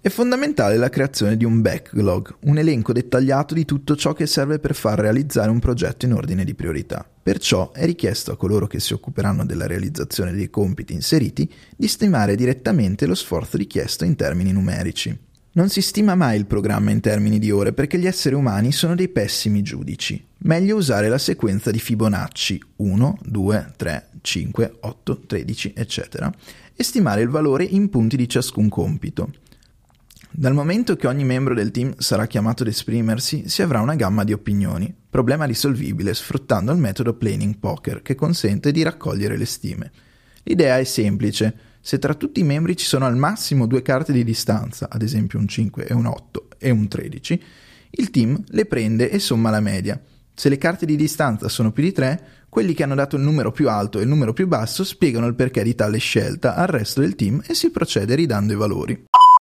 È fondamentale la creazione di un backlog, un elenco dettagliato di tutto ciò che serve per far realizzare un progetto in ordine di priorità. Perciò è richiesto a coloro che si occuperanno della realizzazione dei compiti inseriti di stimare direttamente lo sforzo richiesto in termini numerici. Non si stima mai il programma in termini di ore perché gli esseri umani sono dei pessimi giudici. Meglio usare la sequenza di Fibonacci 1, 2, 3, 5, 8, 13, eccetera, e stimare il valore in punti di ciascun compito. Dal momento che ogni membro del team sarà chiamato ad esprimersi, si avrà una gamma di opinioni, problema risolvibile sfruttando il metodo planning poker che consente di raccogliere le stime. L'idea è semplice, se tra tutti i membri ci sono al massimo due carte di distanza, ad esempio un 5 e un 8 e un 13, il team le prende e somma la media. Se le carte di distanza sono più di 3, quelli che hanno dato il numero più alto e il numero più basso spiegano il perché di tale scelta al resto del team e si procede ridando i valori.